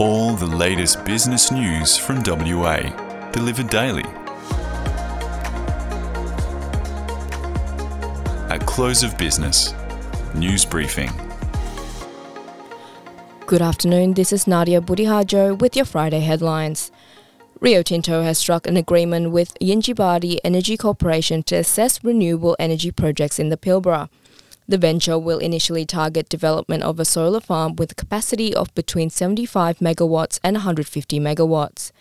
All the latest business news from WA, delivered daily. At close of business, news briefing. Good afternoon, this is Nadia Budihardjo with your Friday headlines. Rio Tinto has struck an agreement with Yindjibarndi Energy Corporation to assess renewable energy projects in the Pilbara. The venture will initially target development of a solar farm with a capacity of between 75 megawatts and 150 megawatts.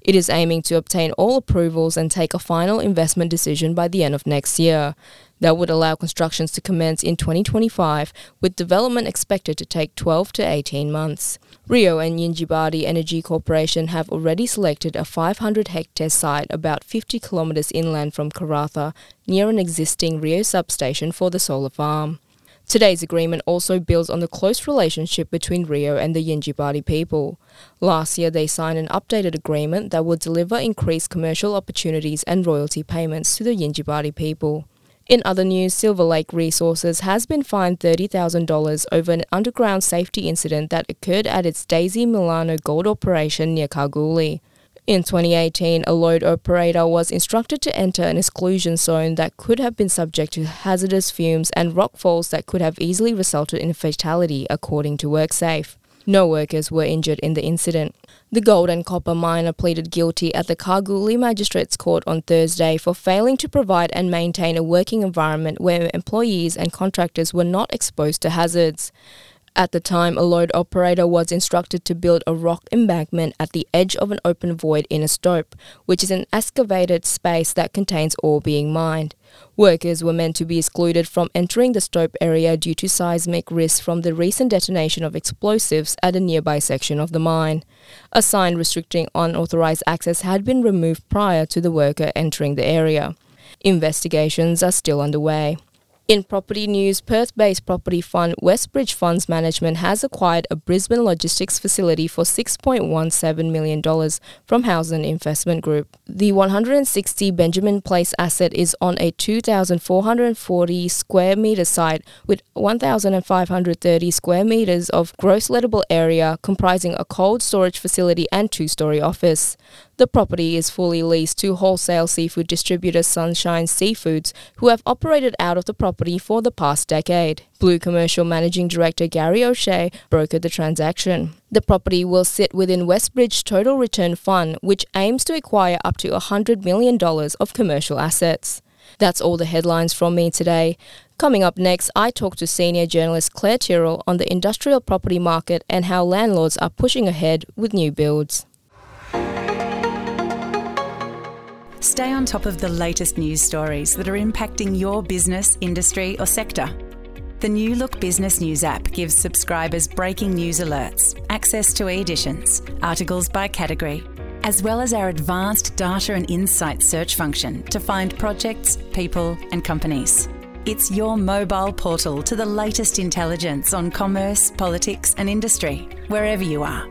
It is aiming to obtain all approvals and take a final investment decision by the end of next year. That would allow constructions to commence in 2025, with development expected to take 12 to 18 months. Rio and Yindjibarndi Energy Corporation have already selected a 500 hectare site about 50 kilometres inland from Karratha, near an existing Rio substation for the solar farm. Today's agreement also builds on the close relationship between Rio and the Yindjibarndi people. Last year, they signed an updated agreement that will deliver increased commercial opportunities and royalty payments to the Yindjibarndi people. In other news, Silver Lake Resources has been fined $30,000 over an underground safety incident that occurred at its Daisy Milano gold operation near Kalgoorlie. In 2018, a load operator was instructed to enter an exclusion zone that could have been subject to hazardous fumes and rockfalls that could have easily resulted in a fatality, according to WorkSafe. No workers were injured in the incident. The gold and copper miner pleaded guilty at the Kalgoorlie Magistrates Court on Thursday for failing to provide and maintain a working environment where employees and contractors were not exposed to hazards. At the time, a load operator was instructed to build a rock embankment at the edge of an open void in a stope, which is an excavated space that contains ore being mined. Workers were meant to be excluded from entering the stope area due to seismic risks from the recent detonation of explosives at a nearby section of the mine. A sign restricting unauthorized access had been removed prior to the worker entering the area. Investigations are still underway. In property news, Perth based property fund Westbridge Funds Management has acquired a Brisbane logistics facility for $6.17 million from Housing Investment Group. The 160 Benjamin Place asset is on a 2,440 square metre site with 1,530 square metres of gross lettable area comprising a cold storage facility and two story office. The property is fully leased to wholesale seafood distributor Sunshine Seafoods, who have operated out of the property for the past decade. Blue Commercial Managing Director Gary O'Shea brokered the transaction. The property will sit within Westbridge Total Return Fund, which aims to acquire up to $100 million of commercial assets. That's all the headlines from me today. Coming up next, I talk to senior journalist Claire Tyrrell on the industrial property market and how landlords are pushing ahead with new builds. Stay on top of the latest news stories that are impacting your business, industry, or sector. The New Look Business News app gives subscribers breaking news alerts, access to e editions, articles by category, as well as our advanced data and insight search function to find projects, people, and companies. It's your mobile portal to the latest intelligence on commerce, politics, and industry, wherever you are.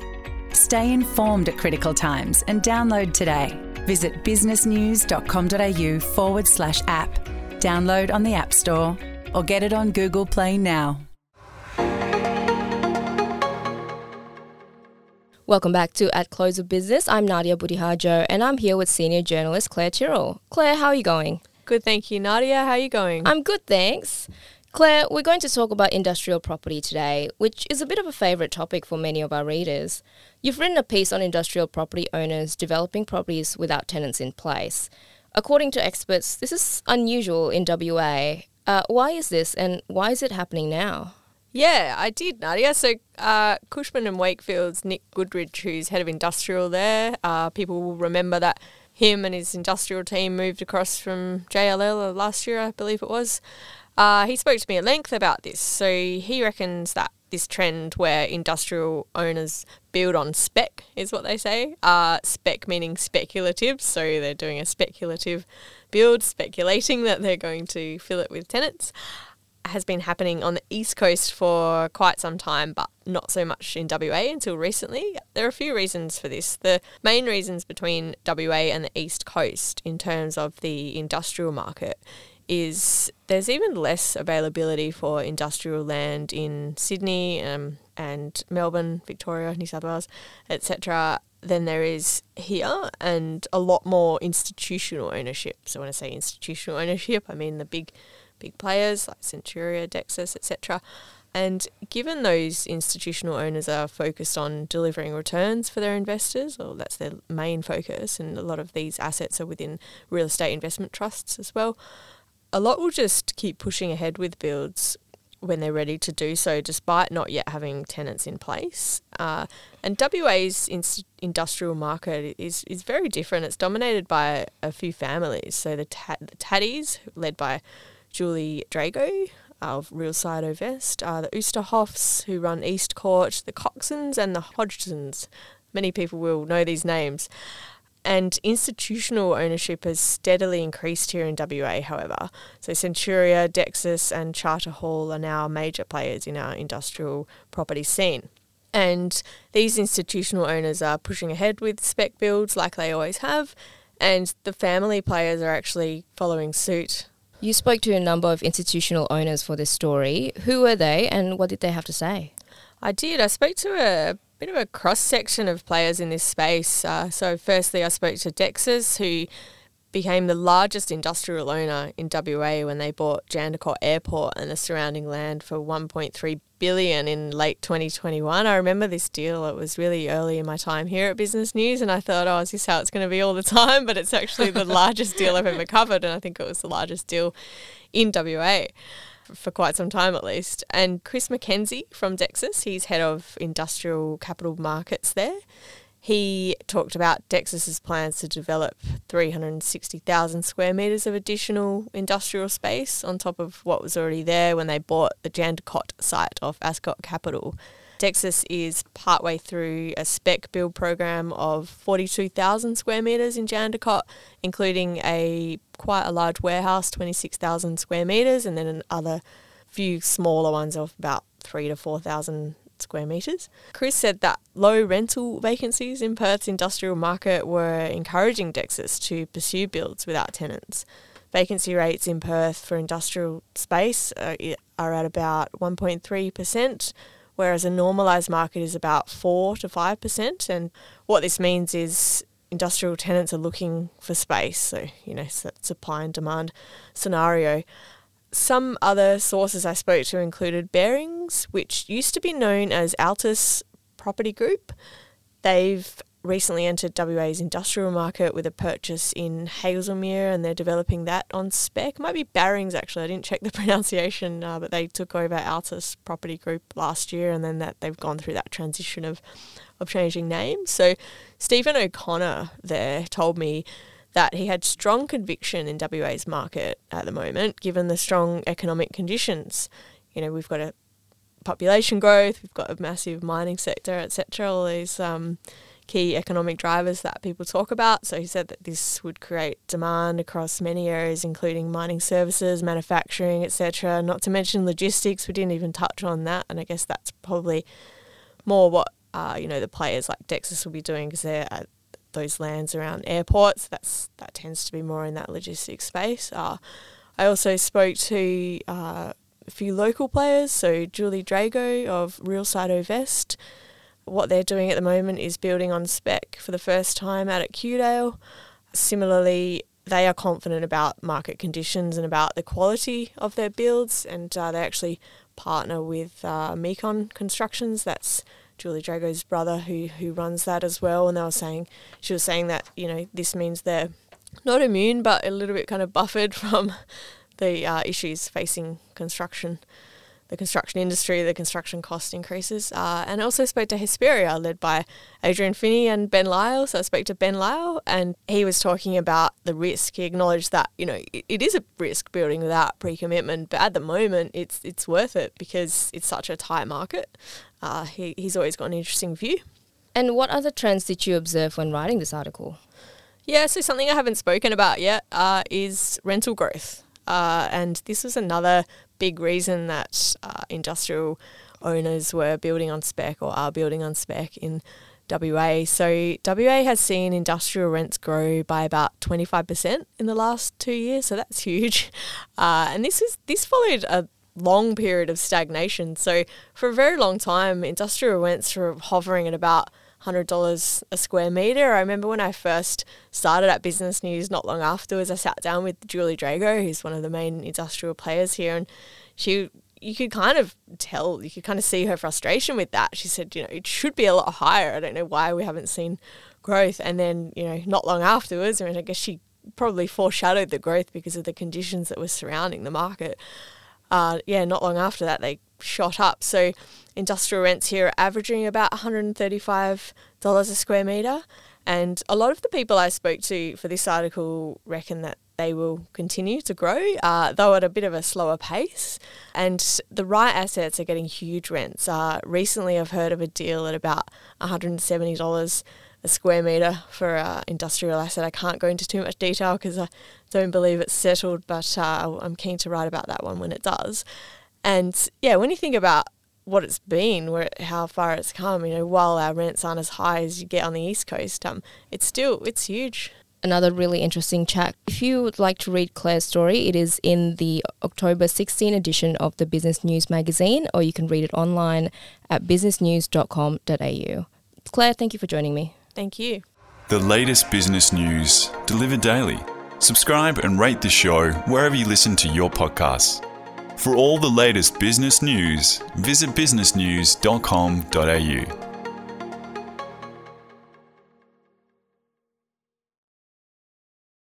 Stay informed at critical times and download today. Visit businessnews.com.au forward slash app. Download on the App Store or get it on Google Play now. Welcome back to At Close of Business. I'm Nadia Budihardjo and I'm here with senior journalist Claire Tyrrell. Claire, how are you going? Good, thank you. Nadia, how are you going? I'm good, thanks. Claire, we're going to talk about industrial property today, which is a bit of a favourite topic for many of our readers. You've written a piece on industrial property owners developing properties without tenants in place. According to experts, this is unusual in WA. Uh, why is this and why is it happening now? Yeah, I did, Nadia. So, uh, Cushman and Wakefield's Nick Goodridge, who's head of industrial there, uh, people will remember that him and his industrial team moved across from JLL last year, I believe it was. Uh, he spoke to me at length about this. So he reckons that this trend where industrial owners build on spec is what they say. Uh, spec meaning speculative. So they're doing a speculative build, speculating that they're going to fill it with tenants. Has been happening on the east coast for quite some time, but not so much in WA until recently. There are a few reasons for this. The main reasons between WA and the east coast in terms of the industrial market is there's even less availability for industrial land in Sydney, um, and Melbourne, Victoria, New South Wales, etc., than there is here, and a lot more institutional ownership. So when I say institutional ownership, I mean the big, big players like Centuria, Dexus, etc. And given those institutional owners are focused on delivering returns for their investors, or that's their main focus, and a lot of these assets are within real estate investment trusts as well, a lot will just keep pushing ahead with builds when they're ready to do so, despite not yet having tenants in place. Uh, and WA's in- industrial market is, is very different. It's dominated by a few families. So the, ta- the Taddies, led by Julie Drago, of Real Side Ovest, uh, the Oosterhofs, who run Eastcourt, the Coxons, and the Hodgsons. Many people will know these names. And institutional ownership has steadily increased here in WA, however. So Centuria, Dexus, and Charter Hall are now major players in our industrial property scene. And these institutional owners are pushing ahead with spec builds like they always have, and the family players are actually following suit you spoke to a number of institutional owners for this story. Who were they and what did they have to say? I did. I spoke to a bit of a cross section of players in this space. Uh, so, firstly, I spoke to Dexus, who became the largest industrial owner in WA when they bought Jandakot Airport and the surrounding land for 1.3 billion in late 2021. I remember this deal. It was really early in my time here at Business News, and I thought, oh, is this how it's going to be all the time? But it's actually the largest deal I've ever covered, and I think it was the largest deal in WA for quite some time at least. And Chris McKenzie from Dexus, he's head of industrial capital markets there. He talked about Dexus's plans to develop 360,000 square metres of additional industrial space on top of what was already there when they bought the Jandakot site of Ascot Capital. Dexus is partway through a spec build program of 42,000 square metres in Jandakot, including a quite a large warehouse, 26,000 square metres, and then another few smaller ones of about three to 4,000 square metres. Chris said that low rental vacancies in Perth's industrial market were encouraging Dexus to pursue builds without tenants. Vacancy rates in Perth for industrial space uh, are, are at about 1.3%, whereas a normalised market is about 4 to 5%. And what this means is industrial tenants are looking for space, so, you know, it's that supply and demand scenario. Some other sources I spoke to included Bearings, which used to be known as Altis Property Group. They've recently entered WA's industrial market with a purchase in Hazelmere and they're developing that on spec. It might be Barings actually, I didn't check the pronunciation, uh, but they took over Altis Property Group last year and then that they've gone through that transition of, of changing names. So Stephen O'Connor there told me that he had strong conviction in WA's market at the moment, given the strong economic conditions. You know, we've got a population growth, we've got a massive mining sector, etc. All these um, key economic drivers that people talk about. So he said that this would create demand across many areas, including mining services, manufacturing, etc. Not to mention logistics. We didn't even touch on that, and I guess that's probably more what uh, you know the players like Dexus will be doing because they're at those lands around airports. That's that tends to be more in that logistics space. Uh, I also spoke to uh, a few local players. So Julie Drago of Real Side Ovest. What they're doing at the moment is building on spec for the first time out at Kewdale. Similarly, they are confident about market conditions and about the quality of their builds, and uh, they actually partner with uh, Mecon Constructions. That's Julie Drago's brother who who runs that as well, and they were saying she was saying that you know this means they're not immune, but a little bit kind of buffered from the uh, issues facing construction, the construction industry, the construction cost increases. Uh, and I also spoke to Hesperia, led by Adrian Fini and Ben Lisle. So I spoke to Ben Lisle, and he was talking about the risk. He acknowledged that you know it, it is a risk building without pre-commitment, but at the moment it's it's worth it because it's such a tight market uh, he, he's always got an interesting view. And what other trends did you observe when writing this article? Yeah, so something I haven't spoken about yet uh, is rental growth. Uh, and this was another big reason that uh, industrial owners were building on spec or are building on spec in WA. So WA has seen industrial rents grow by about 25% in the last two years, so that's huge. Uh, and this was this followed a long period of stagnation. So for a very long time, industrial rents were hovering at about $100 a square metre. I remember when I first started at Business News not long afterwards, I sat down with Julie Drago, who's one of the main industrial players here, and she you could kind of tell, you could kind of see her frustration with that. She said, you know, it should be a lot higher. I don't know why we haven't seen growth. And then, you know, not long afterwards, I mean, I guess she probably foreshadowed the growth because of the conditions that were surrounding the market. Uh, yeah, not long after that, they shot up. So industrial rents here are averaging about $135 a square metre. And a lot of the people I spoke to for this article reckon that they will continue to grow, uh, though at a bit of a slower pace. And the right assets are getting huge rents. Uh, recently, I've heard of a deal at about $170 a square metre for an industrial asset. I can't go into too much detail because I don't believe it's settled, but uh, I'm keen to write about that one when it does. And yeah, when you think about what it's been, where how far it's come, you know, while our rents aren't as high as you get on the east coast, um, it's still it's huge. Another really interesting chat. If you would like to read Claire's story, it is in the October 16 edition of the Business News magazine, or you can read it online at businessnews.com.au. Claire, thank you for joining me. Thank you. The latest business news delivered daily. Subscribe and rate the show wherever you listen to your podcasts. For all the latest business news, visit businessnews.com.au.